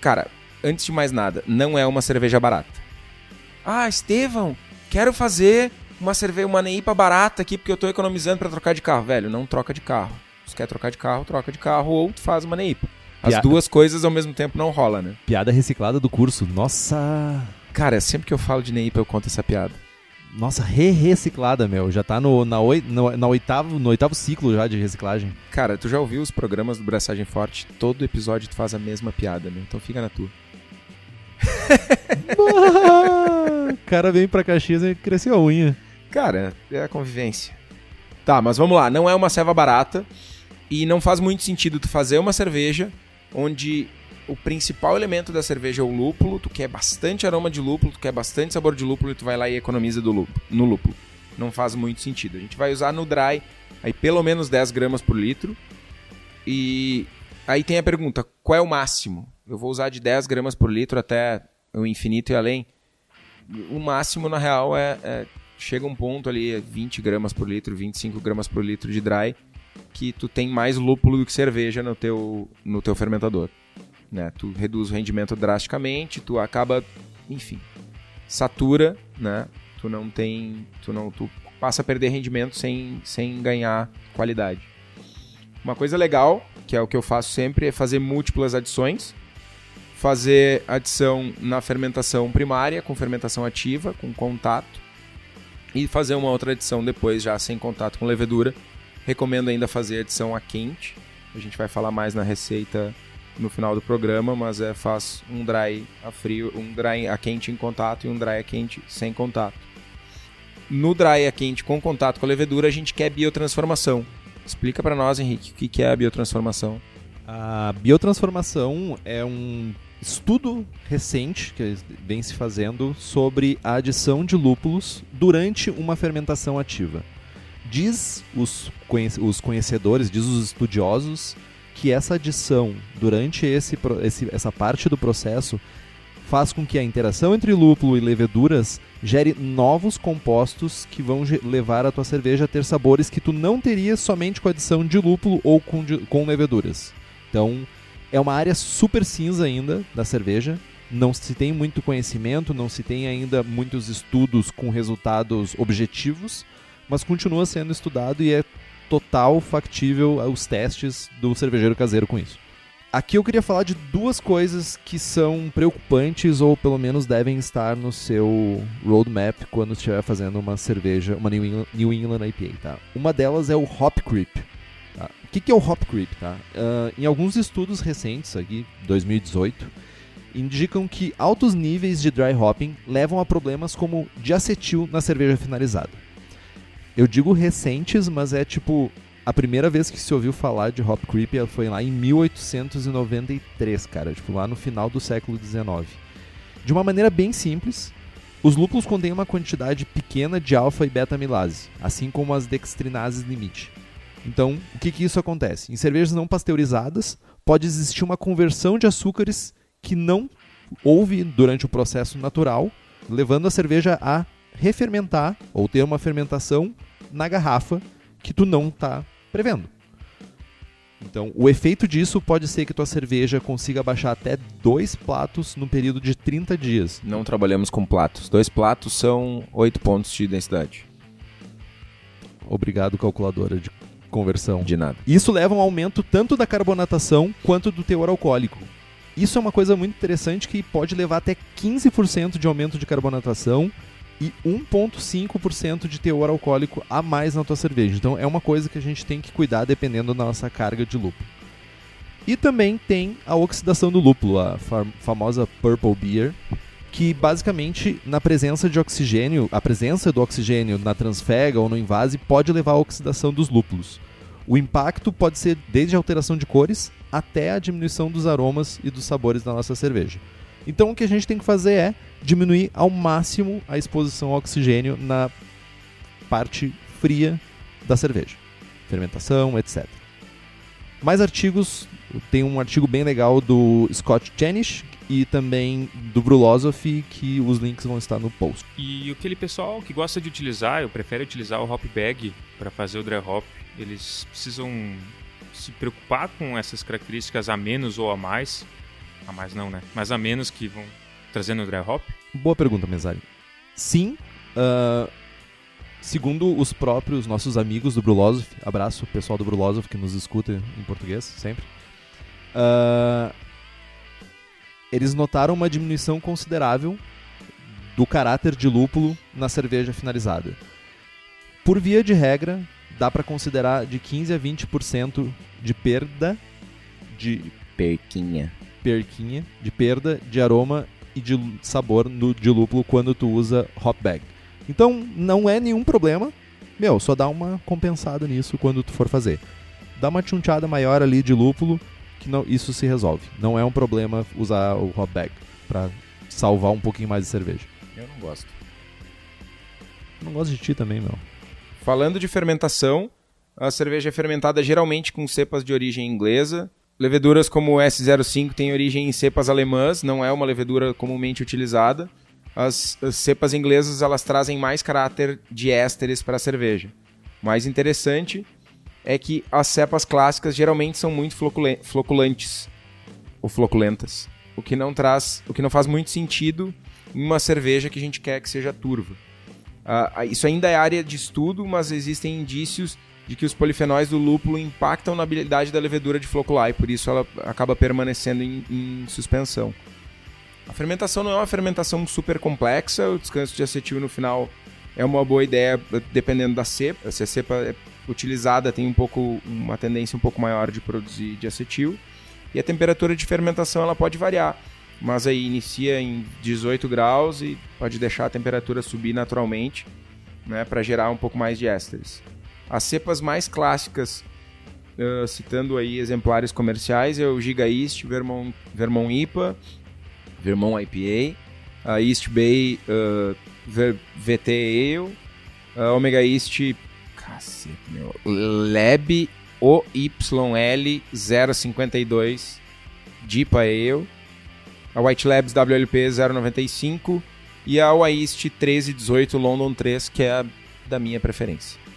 Cara, antes de mais nada, não é uma cerveja barata. Ah, Estevão, quero fazer uma cerveja, uma neipa barata aqui porque eu estou economizando para trocar de carro. Velho, não troca de carro. Se quer trocar de carro, troca de carro ou tu faz uma neipa. As Piada. duas coisas ao mesmo tempo não rola, né? Piada reciclada do curso. Nossa! Cara, sempre que eu falo de Neipa eu conto essa piada. Nossa, re-reciclada, meu. Já tá no, na, oi, no, na oitavo, no oitavo ciclo já de reciclagem. Cara, tu já ouviu os programas do Braçagem Forte? Todo episódio tu faz a mesma piada, meu. Então fica na tua. o cara vem pra Caxias e cresceu a unha. Cara, é a convivência. Tá, mas vamos lá. Não é uma ceva barata e não faz muito sentido tu fazer uma cerveja onde o principal elemento da cerveja é o lúpulo. Tu quer bastante aroma de lúpulo, tu quer bastante sabor de lúpulo e tu vai lá e economiza do lúpulo, no lúpulo. Não faz muito sentido. A gente vai usar no dry aí pelo menos 10 gramas por litro. E aí tem a pergunta: qual é o máximo? Eu vou usar de 10 gramas por litro até o infinito e além. O máximo, na real, é, é chega um ponto ali, 20 gramas por litro, 25 gramas por litro de dry, que tu tem mais lúpulo do que cerveja no teu, no teu fermentador né? Tu reduz o rendimento drasticamente, tu acaba, enfim, satura, né? Tu não tem, tu não, tu passa a perder rendimento sem, sem ganhar qualidade. Uma coisa legal, que é o que eu faço sempre, é fazer múltiplas adições. Fazer adição na fermentação primária, com fermentação ativa, com contato. E fazer uma outra adição depois, já sem contato com levedura. Recomendo ainda fazer adição a quente. A gente vai falar mais na receita no final do programa, mas é faz um dry a frio, um dry a quente em contato e um dry a quente sem contato. No dry a quente com contato com a levedura, a gente quer biotransformação. Explica para nós, Henrique, o que é a biotransformação? A biotransformação é um estudo recente que vem se fazendo sobre a adição de lúpulos durante uma fermentação ativa. Diz os conhecedores, diz os estudiosos, que essa adição durante esse, esse, essa parte do processo faz com que a interação entre lúpulo e leveduras gere novos compostos que vão levar a tua cerveja a ter sabores que tu não teria somente com a adição de lúpulo ou com, com leveduras. Então, é uma área super cinza ainda da cerveja. Não se tem muito conhecimento, não se tem ainda muitos estudos com resultados objetivos, mas continua sendo estudado e é total factível os testes do cervejeiro caseiro com isso. Aqui eu queria falar de duas coisas que são preocupantes ou pelo menos devem estar no seu roadmap quando estiver fazendo uma cerveja, uma New England, New England IPA, tá? Uma delas é o hop creep. Tá? O que, que é o hop creep, tá? Uh, em alguns estudos recentes, aqui, 2018, indicam que altos níveis de dry hopping levam a problemas como diacetil na cerveja finalizada. Eu digo recentes, mas é tipo. A primeira vez que se ouviu falar de Hop Creep foi lá em 1893, cara. Tipo, lá no final do século XIX. De uma maneira bem simples, os lúpulos contêm uma quantidade pequena de alfa e beta amilase, assim como as dextrinases limite. Então, o que, que isso acontece? Em cervejas não pasteurizadas, pode existir uma conversão de açúcares que não houve durante o processo natural, levando a cerveja a refermentar ou ter uma fermentação na garrafa que tu não está prevendo. Então, o efeito disso pode ser que tua cerveja consiga baixar até dois platos no período de 30 dias. Não trabalhamos com platos. Dois platos são 8 pontos de densidade. Obrigado, calculadora de conversão. De nada. Isso leva a um aumento tanto da carbonatação quanto do teor alcoólico. Isso é uma coisa muito interessante que pode levar até 15% de aumento de carbonatação e 1,5% de teor alcoólico a mais na tua cerveja. Então é uma coisa que a gente tem que cuidar dependendo da nossa carga de lúpulo. E também tem a oxidação do lúpulo, a famosa Purple Beer, que basicamente na presença de oxigênio, a presença do oxigênio na transfega ou no invase pode levar à oxidação dos lúpulos. O impacto pode ser desde a alteração de cores até a diminuição dos aromas e dos sabores da nossa cerveja. Então o que a gente tem que fazer é diminuir ao máximo a exposição ao oxigênio na parte fria da cerveja. Fermentação, etc. Mais artigos, tem um artigo bem legal do Scott Jenish e também do Brulosophy, que os links vão estar no post. E aquele pessoal que gosta de utilizar, eu prefere utilizar o hop bag para fazer o dry hop, eles precisam se preocupar com essas características a menos ou a mais a mais não, né? Mas a menos que vão trazendo o dry hop? Boa pergunta, Mesari. Sim. Uh, segundo os próprios nossos amigos do Brulosoph, abraço o pessoal do Brulosoph que nos escuta em português sempre. Uh, eles notaram uma diminuição considerável do caráter de lúpulo na cerveja finalizada. Por via de regra, dá para considerar de 15 a 20% de perda de perquinha perquinha, de perda de aroma e de sabor no, de lúpulo quando tu usa hop bag. Então não é nenhum problema, meu, só dá uma compensada nisso quando tu for fazer. Dá uma chunchada maior ali de lúpulo que não, isso se resolve. Não é um problema usar o hop bag para salvar um pouquinho mais de cerveja. Eu não gosto. Não gosto de ti também, meu. Falando de fermentação, a cerveja é fermentada geralmente com cepas de origem inglesa, Leveduras como o S05 têm origem em cepas alemãs, não é uma levedura comumente utilizada. As, as cepas inglesas elas trazem mais caráter de ésteres para a cerveja. Mais interessante é que as cepas clássicas geralmente são muito floculantes ou floculentas, o que não traz, o que não faz muito sentido em uma cerveja que a gente quer que seja turva. Uh, isso ainda é área de estudo, mas existem indícios de que os polifenóis do lúpulo impactam na habilidade da levedura de flocular e por isso ela acaba permanecendo em, em suspensão. A fermentação não é uma fermentação super complexa, o descanso de acetil no final é uma boa ideia dependendo da cepa. Se a cepa é utilizada tem um pouco uma tendência um pouco maior de produzir de acetil e a temperatura de fermentação ela pode variar, mas aí inicia em 18 graus e pode deixar a temperatura subir naturalmente, né, para gerar um pouco mais de ésteres. As cepas mais clássicas, uh, citando aí exemplares comerciais, é o Giga East, Vermont, Vermont IPA, Vermont IPA, a East Bay uh, VT Ale, a Omega East, cacete, meu, Lab OYL 052 DIPA Ale, a White Labs WLP 095 e a East 1318 London 3, que é a da minha preferência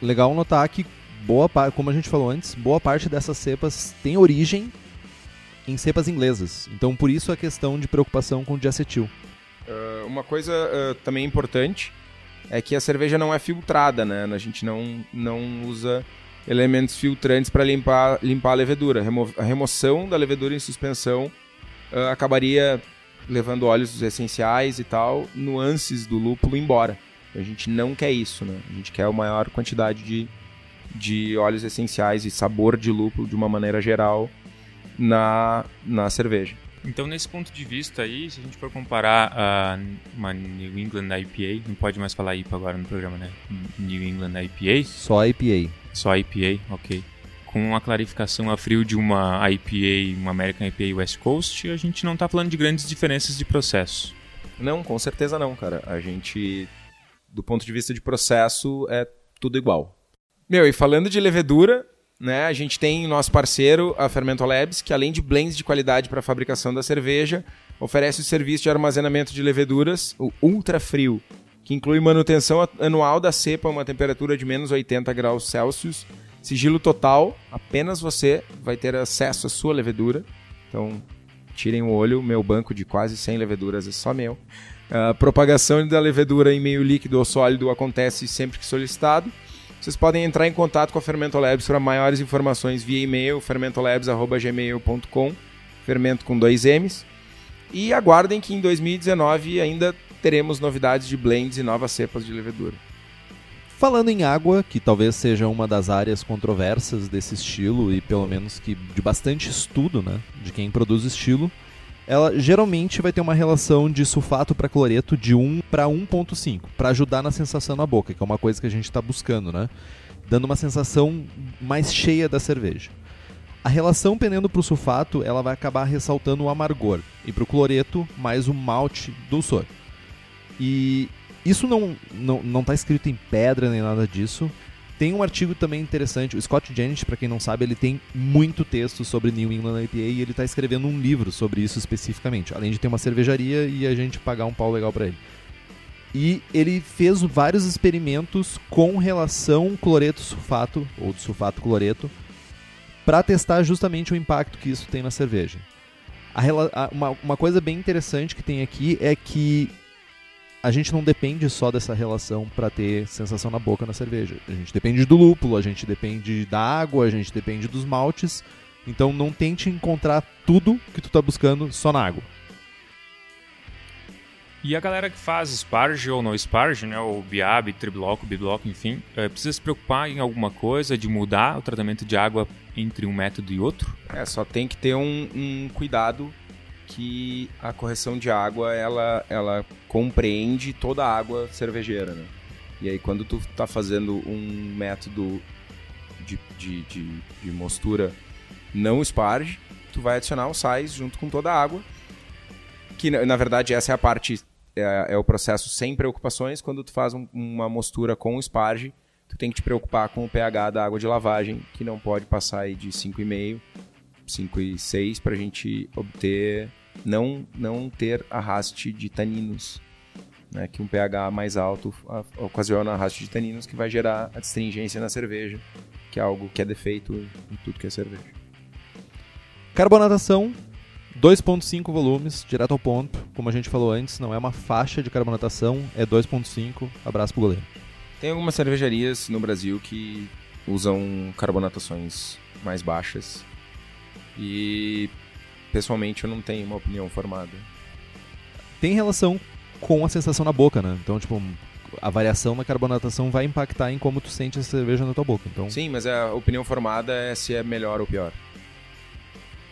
legal notar que boa como a gente falou antes, boa parte dessas cepas tem origem em cepas inglesas. Então por isso a questão de preocupação com o diacetil. Uh, uma coisa uh, também importante é que a cerveja não é filtrada, né? A gente não, não usa elementos filtrantes para limpar, limpar a levedura. Remo a remoção da levedura em suspensão uh, acabaria levando óleos essenciais e tal, nuances do lúpulo embora. A gente não quer isso, né? A gente quer a maior quantidade de, de óleos essenciais e sabor de lúpulo de uma maneira geral na, na cerveja. Então, nesse ponto de vista aí, se a gente for comparar a uma New England IPA, não pode mais falar IPA agora no programa, né? New England IPA. Só IPA. Só IPA, ok. Com a clarificação a frio de uma IPA, uma American IPA West Coast, a gente não está falando de grandes diferenças de processo. Não, com certeza não, cara. A gente do ponto de vista de processo, é tudo igual. Meu, e falando de levedura, né, a gente tem nosso parceiro, a Fermento Labs, que além de blends de qualidade para a fabricação da cerveja, oferece o serviço de armazenamento de leveduras, o Ultra Frio, que inclui manutenção anual da cepa a uma temperatura de menos 80 graus Celsius, sigilo total, apenas você vai ter acesso à sua levedura. Então, tirem o olho, meu banco de quase 100 leveduras é só meu. A propagação da levedura em meio líquido ou sólido acontece sempre que solicitado. Vocês podem entrar em contato com a Fermento Labs para maiores informações via e-mail, fermentolabs.gmail.com, fermento com dois M's. E aguardem que em 2019 ainda teremos novidades de blends e novas cepas de levedura. Falando em água, que talvez seja uma das áreas controversas desse estilo e pelo menos que de bastante estudo, né, de quem produz estilo, ela geralmente vai ter uma relação de sulfato para cloreto de 1 para 1.5, para ajudar na sensação na boca, que é uma coisa que a gente está buscando, né? Dando uma sensação mais cheia da cerveja. A relação pendendo para o sulfato, ela vai acabar ressaltando o amargor, e para o cloreto, mais o malte dulçor. E isso não, não, não tá escrito em pedra nem nada disso, tem um artigo também interessante, o Scott Jennings, para quem não sabe, ele tem muito texto sobre New England IPA e ele está escrevendo um livro sobre isso especificamente, além de ter uma cervejaria e a gente pagar um pau legal para ele. E ele fez vários experimentos com relação cloreto-sulfato, ou sulfato-cloreto, para testar justamente o impacto que isso tem na cerveja. A, uma, uma coisa bem interessante que tem aqui é que a gente não depende só dessa relação para ter sensação na boca na cerveja. A gente depende do lúpulo, a gente depende da água, a gente depende dos maltes. Então não tente encontrar tudo que tu tá buscando só na água. E a galera que faz Sparge ou não Sparge, né, ou Biab, Tribloco, Bibloco, enfim, é, precisa se preocupar em alguma coisa de mudar o tratamento de água entre um método e outro? É, só tem que ter um, um cuidado que a correção de água ela, ela compreende toda a água cervejeira, né? E aí quando tu tá fazendo um método de, de, de, de mostura não sparge, tu vai adicionar o sais junto com toda a água, que na, na verdade essa é a parte, é, é, o processo sem preocupações, quando tu faz um, uma mostura com sparge, tu tem que te preocupar com o pH da água de lavagem, que não pode passar aí de 5,5 5 e 6 para a gente obter não não ter arraste de taninos, né, que um pH mais alto ocasiona arraste de taninos que vai gerar a astringência na cerveja, que é algo que é defeito em tudo que é cerveja. Carbonatação 2.5 volumes, direto ao ponto, como a gente falou antes, não é uma faixa de carbonatação, é 2.5. Abraço pro goleiro. Tem algumas cervejarias no Brasil que usam carbonatações mais baixas e pessoalmente eu não tenho uma opinião formada. Tem relação com a sensação na boca, né? Então, tipo, a variação na carbonatação vai impactar em como tu sente a cerveja na tua boca. Então... Sim, mas a opinião formada é se é melhor ou pior.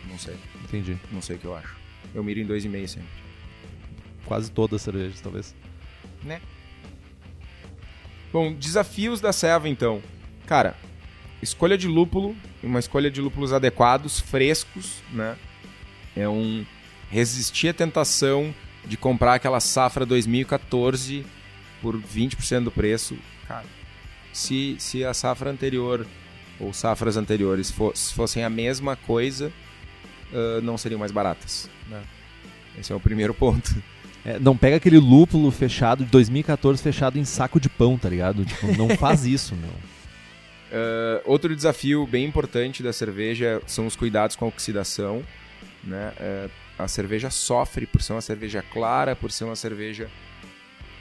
Não sei. Entendi. Não sei o que eu acho. Eu miro em 2,5 sempre. Quase todas as cervejas, talvez. Né? Bom, desafios da serva então. Cara, escolha de lúpulo, uma escolha de lúpulos adequados, frescos, né? É um resistir à tentação de comprar aquela safra 2014 por 20% do preço. Cara, se, se a safra anterior ou safras anteriores fosse, fossem a mesma coisa, uh, não seriam mais baratas. Né? Esse é o primeiro ponto. É, não pega aquele lúpulo fechado de 2014 fechado em saco de pão, tá ligado? Tipo, não faz isso, meu. Uh, outro desafio bem importante da cerveja são os cuidados com a oxidação. Né? Uh, a cerveja sofre por ser uma cerveja clara, por ser uma cerveja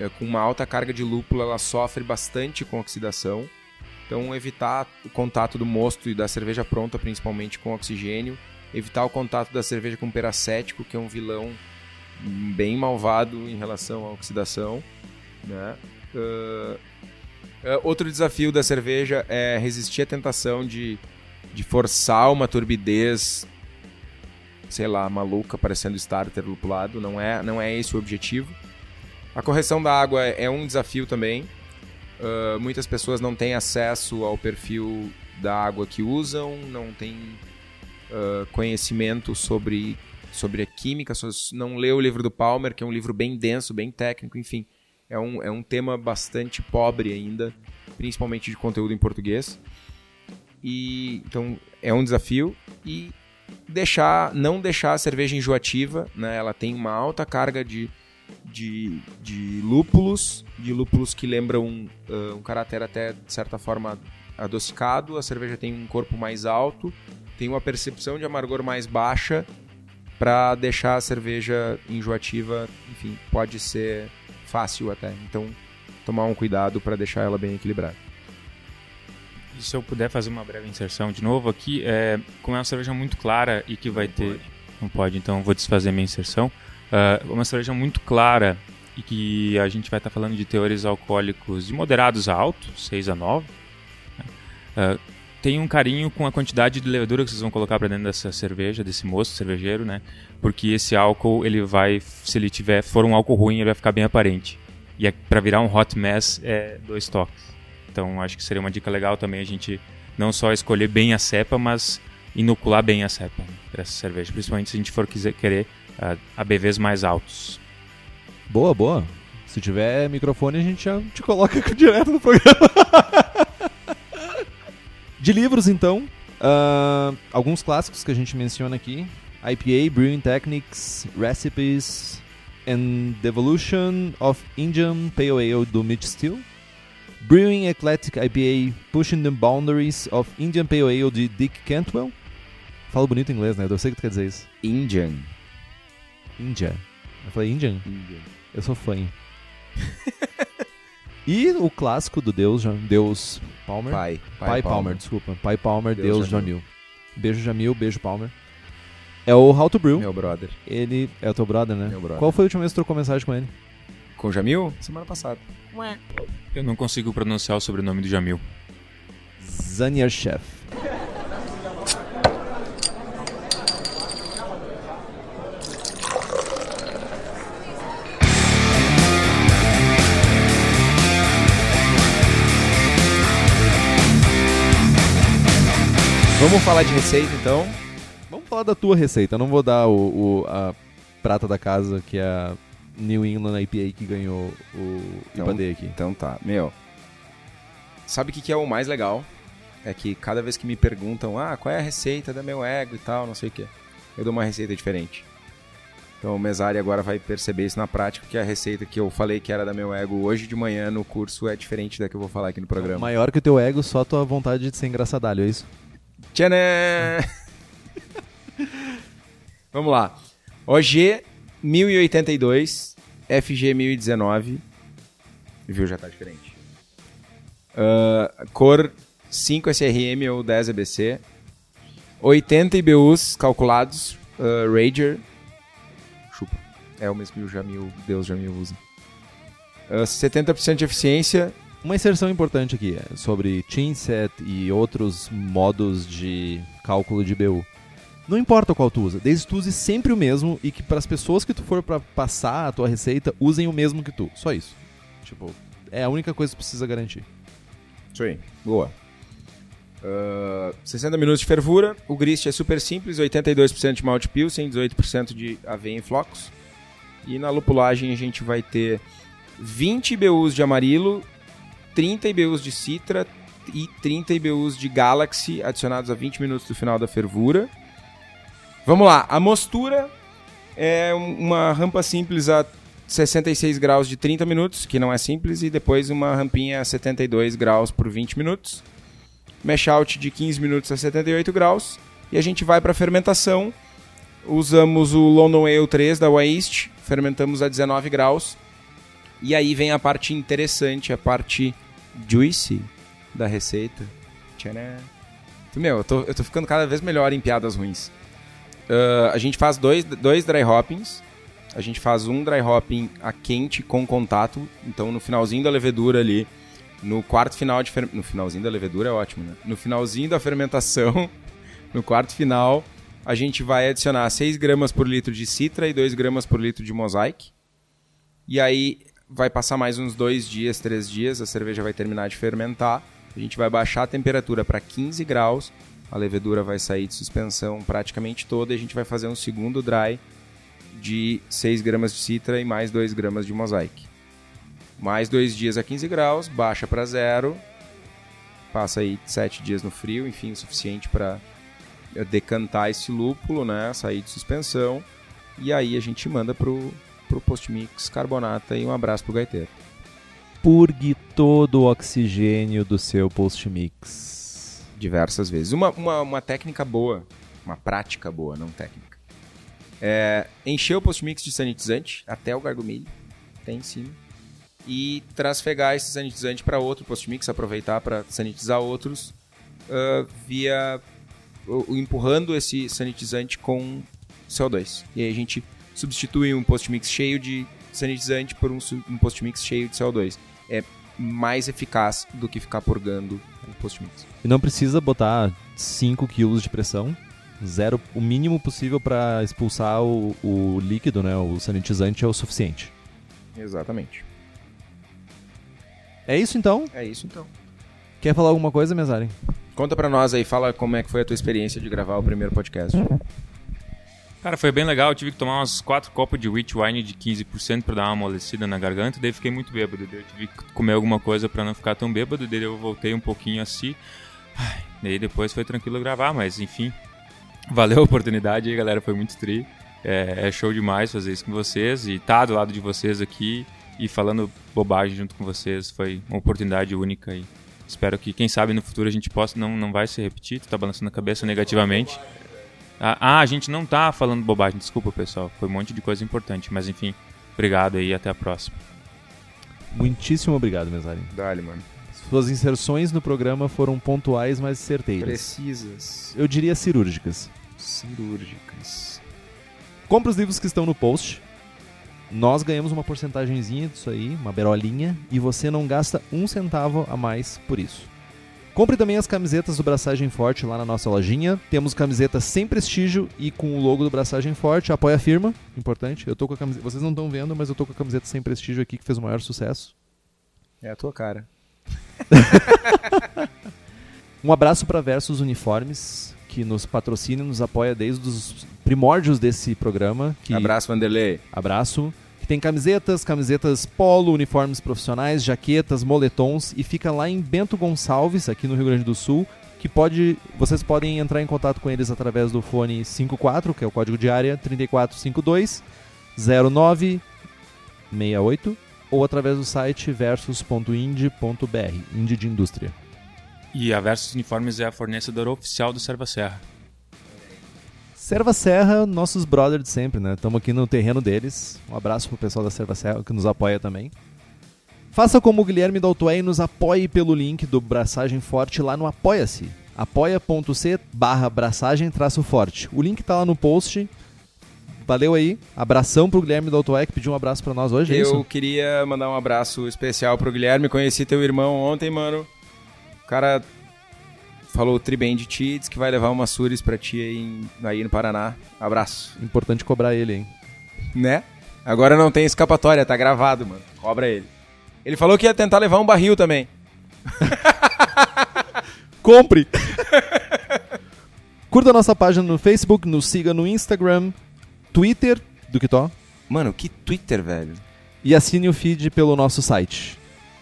uh, com uma alta carga de lúpulo, ela sofre bastante com oxidação. Então, evitar o contato do mosto e da cerveja pronta, principalmente com oxigênio. Evitar o contato da cerveja com peracético, que é um vilão bem malvado em relação à oxidação. Né? Uh, outro desafio da cerveja é resistir à tentação de, de forçar uma turbidez, sei lá, maluca, parecendo starter lupulado. Não é, não é esse o objetivo. A correção da água é um desafio também. Uh, muitas pessoas não têm acesso ao perfil da água que usam, não têm uh, conhecimento sobre, sobre a química, não lê o livro do Palmer, que é um livro bem denso, bem técnico, enfim é um, é um tema bastante pobre ainda, principalmente de conteúdo em português. E então é um desafio e deixar, não deixar a cerveja enjoativa, né? Ela tem uma alta carga de, de, de lúpulos, de lúpulos que lembram uh, um caráter até de certa forma adocicado. A cerveja tem um corpo mais alto, tem uma percepção de amargor mais baixa para deixar a cerveja enjoativa, enfim, pode ser fácil até. Então, tomar um cuidado para deixar ela bem equilibrada. E se eu puder fazer uma breve inserção de novo aqui, é, como é uma cerveja muito clara e que vai não ter. Pode. Não pode, então vou desfazer minha inserção. Uh, uma cerveja muito clara e que a gente vai estar tá falando de teores alcoólicos de moderados a alto, 6 a 9. Uh, tem um carinho com a quantidade de levedura que vocês vão colocar para dentro dessa cerveja, desse moço cervejeiro, né? Porque esse álcool, ele vai, se ele tiver, for um álcool ruim, ele vai ficar bem aparente. E é, para virar um hot mess é dois toques. Então acho que seria uma dica legal também a gente não só escolher bem a cepa, mas inocular bem a cepa né, para essa cerveja, principalmente se a gente for quiser, querer uh, ABVs mais altos. Boa, boa. Se tiver microfone, a gente já te coloca direto no programa. De livros, então, uh, alguns clássicos que a gente menciona aqui: IPA, Brewing Techniques, Recipes and the Evolution of Indian Pale Ale do Mitch Steele. Brewing Eclectic IPA Pushing the Boundaries of Indian Pale Ale de Dick Cantwell. Falo bonito em inglês, né? Eu sei que tu quer dizer isso. Indian. India. Eu falei Indian? Indian. Eu sou fã. e o clássico do Deus, Deus Palmer. Pai. Pai, Pai Palmer. Palmer. desculpa. Pai Palmer, Deus, Deus Jamil. Beijo Jamil, beijo Palmer. É o How to Brew. Meu brother. Ele é o teu brother, né? Meu brother. Qual foi a última vez que tu trocou mensagem com ele? Com o Jamil? Semana passada. Ué. Eu não consigo pronunciar o sobrenome do Jamil. Zaniarshev. Vamos falar de receita então. Vamos falar da tua receita. Eu não vou dar o, o, a prata da casa, que é a New England IPA que ganhou o então, IPA aqui. Então tá, meu. Sabe o que, que é o mais legal? É que cada vez que me perguntam, ah, qual é a receita da meu ego e tal, não sei o que, eu dou uma receita diferente. Então o Mesari agora vai perceber isso na prática, que a receita que eu falei que era da meu ego hoje de manhã no curso é diferente da que eu vou falar aqui no programa. Maior que o teu ego, só a tua vontade de ser engraçadalho, é isso? Tcharam! Vamos lá. OG 1082, FG 1019. Viu, já tá diferente. Uh, cor 5 SRM ou 10 EBC. 80 IBUs calculados. Uh, Rager. Chupa. É o mesmo que o Jamil, Deus Jamil usa. Uh, 70% de eficiência. Uma inserção importante aqui é sobre Chinset e outros modos de cálculo de BU. Não importa qual tu usa, desde que tu use sempre o mesmo e que para as pessoas que tu for para passar a tua receita usem o mesmo que tu. Só isso. Tipo, é a única coisa que precisa garantir. Isso aí, boa. Uh, 60 minutos de fervura. O grist é super simples: 82% de malte pilsen, 18% de aveia em flocos. E na lupulagem a gente vai ter 20 IBUs de amarilo, 30 IBUs de citra e 30 IBUs de galaxy adicionados a 20 minutos do final da fervura. Vamos lá, a mostura é uma rampa simples a 66 graus de 30 minutos, que não é simples, e depois uma rampinha a 72 graus por 20 minutos. Mesh out de 15 minutos a 78 graus. E a gente vai para a fermentação. Usamos o London Ale 3 da Waste, fermentamos a 19 graus. E aí vem a parte interessante, a parte juicy da receita. Tcharam. Meu, eu tô, eu tô ficando cada vez melhor em piadas ruins. Uh, a gente faz dois, dois dry hoppings. A gente faz um dry hopping a quente com contato. Então, no finalzinho da levedura ali, no quarto final de fer... No finalzinho da levedura é ótimo, né? No finalzinho da fermentação, no quarto final, a gente vai adicionar 6 gramas por litro de citra e 2 gramas por litro de mosaic. E aí vai passar mais uns dois dias, três dias, a cerveja vai terminar de fermentar. A gente vai baixar a temperatura para 15 graus a levedura vai sair de suspensão praticamente toda e a gente vai fazer um segundo dry de 6 gramas de citra e mais 2 gramas de mosaic. Mais dois dias a 15 graus, baixa para zero, passa aí sete dias no frio, enfim, o suficiente para decantar esse lúpulo, né? Sair de suspensão. E aí a gente manda pro, pro post-mix carbonata e um abraço pro gaiteiro. Purgue todo o oxigênio do seu post-mix. Diversas vezes. Uma, uma, uma técnica boa, uma prática boa, não técnica. É, encher o post-mix de sanitizante até o gargumilho, tem em cima. E trasfegar esse sanitizante para outro post-mix, aproveitar para sanitizar outros uh, via empurrando esse sanitizante com CO2. E aí a gente substitui um post-mix cheio de sanitizante por um, um post-mix cheio de CO2. É mais eficaz do que ficar purgando o post-mix. E não precisa botar 5 kg de pressão, zero, o mínimo possível para expulsar o, o líquido, né, o sanitizante é o suficiente. Exatamente. É isso então? É isso então. Quer falar alguma coisa, Mesari? Conta pra nós aí, fala como é que foi a tua experiência de gravar o primeiro podcast. Cara, foi bem legal. Eu tive que tomar uns 4 copos de wheat wine de 15% pra dar uma amolecida na garganta. Daí fiquei muito bêbado. Daí eu tive que comer alguma coisa pra não ficar tão bêbado. Daí eu voltei um pouquinho assim. Ai, daí depois foi tranquilo gravar, mas enfim. Valeu a oportunidade aí, galera. Foi muito tri. É, é show demais fazer isso com vocês. E tá do lado de vocês aqui e falando bobagem junto com vocês. Foi uma oportunidade única e espero que, quem sabe, no futuro a gente possa. Não, não vai se repetir. Tu tá balançando a cabeça negativamente. Ah, ah, a gente não tá falando bobagem, desculpa pessoal. Foi um monte de coisa importante, mas enfim, obrigado aí e até a próxima. Muitíssimo obrigado, Mesari. Dale, mano. Suas inserções no programa foram pontuais, mas certeiras. Precisas. Eu diria cirúrgicas. Cirúrgicas. Compre os livros que estão no post. Nós ganhamos uma porcentagemzinha disso aí, uma berolinha, e você não gasta um centavo a mais por isso. Compre também as camisetas do Braçagem Forte lá na nossa lojinha. Temos camisetas sem prestígio e com o logo do Braçagem Forte. Apoia a firma, importante. Eu tô com a camiseta, vocês não estão vendo, mas eu tô com a camiseta sem prestígio aqui que fez o maior sucesso. É a tua cara. Um abraço para Versus Uniformes, que nos patrocina e nos apoia desde os primórdios desse programa. Que... Abraço, Vanderlei. Abraço. Que tem camisetas, camisetas polo, uniformes profissionais, jaquetas, moletons e fica lá em Bento Gonçalves, aqui no Rio Grande do Sul, que pode, vocês podem entrar em contato com eles através do fone 54, que é o código de área 3452 0968 ou através do site versus.ind.br, Indie de Indústria. E a Versus Uniformes é a fornecedora oficial do Serva Serra. Serva Serra, nossos brothers de sempre, né? Estamos aqui no terreno deles. Um abraço pro pessoal da Serva Serra que nos apoia também. Faça como o Guilherme Daltoé e nos apoie pelo link do Braçagem Forte lá no Apoia-se. apoia.c barra braçagem forte. O link tá lá no post. Valeu aí. Abração pro Guilherme Daltoé que pediu um abraço pra nós hoje, é Eu queria mandar um abraço especial pro Guilherme. Conheci teu irmão ontem, mano. O cara falou tri bem de ti, disse que vai levar umas suris pra ti aí, em- aí no Paraná. Abraço. Importante cobrar ele, hein? Né? Agora não tem escapatória, tá gravado, mano. Cobra ele. Ele falou que ia tentar levar um barril também. Compre! Curta a nossa página no Facebook, nos siga no Instagram, Twitter, do que tó, Mano, que Twitter, velho. e assine o feed pelo nosso site.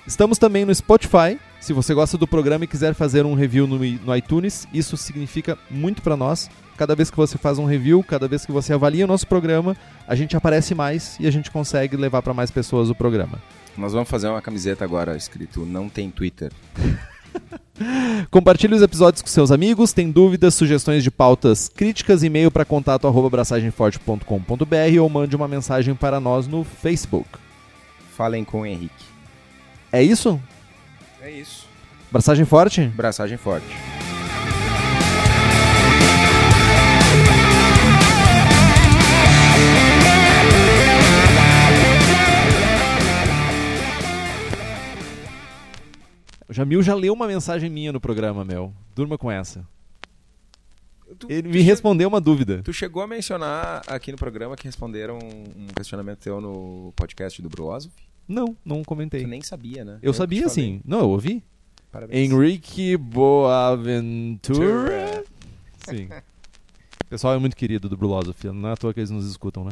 Estamos também no Spotify. Se você gosta do programa e quiser fazer um review no, no iTunes, isso significa muito pra nós. Cada vez que você faz um review, cada vez que você avalia o nosso programa, a gente aparece mais e a gente consegue levar pra mais pessoas o programa. Nós vamos fazer uma camiseta agora escrito Não tem Twitter. Compartilhe os episódios com seus amigos. Tem dúvidas, sugestões de pautas, críticas, e-mail para contato arroba abraçagemforte.com.br ou mande uma mensagem para nós no Facebook. Falem com o Henrique. É isso? É isso. Abraçagem forte? Braçagem forte. O Jamil já leu uma mensagem minha no programa, meu. Durma com essa. Tu, Ele me respondeu uma dúvida. Tu chegou a mencionar aqui no programa que responderam um questionamento teu no podcast do Bruoso? Não, não comentei. Tu nem sabia, né? Eu te sabia sim. Não, eu ouvi. Parabéns. Henrique Boaventura. Sim. O pessoal é muito querido do Brulosophy. Não é à toa que eles nos escutam, né?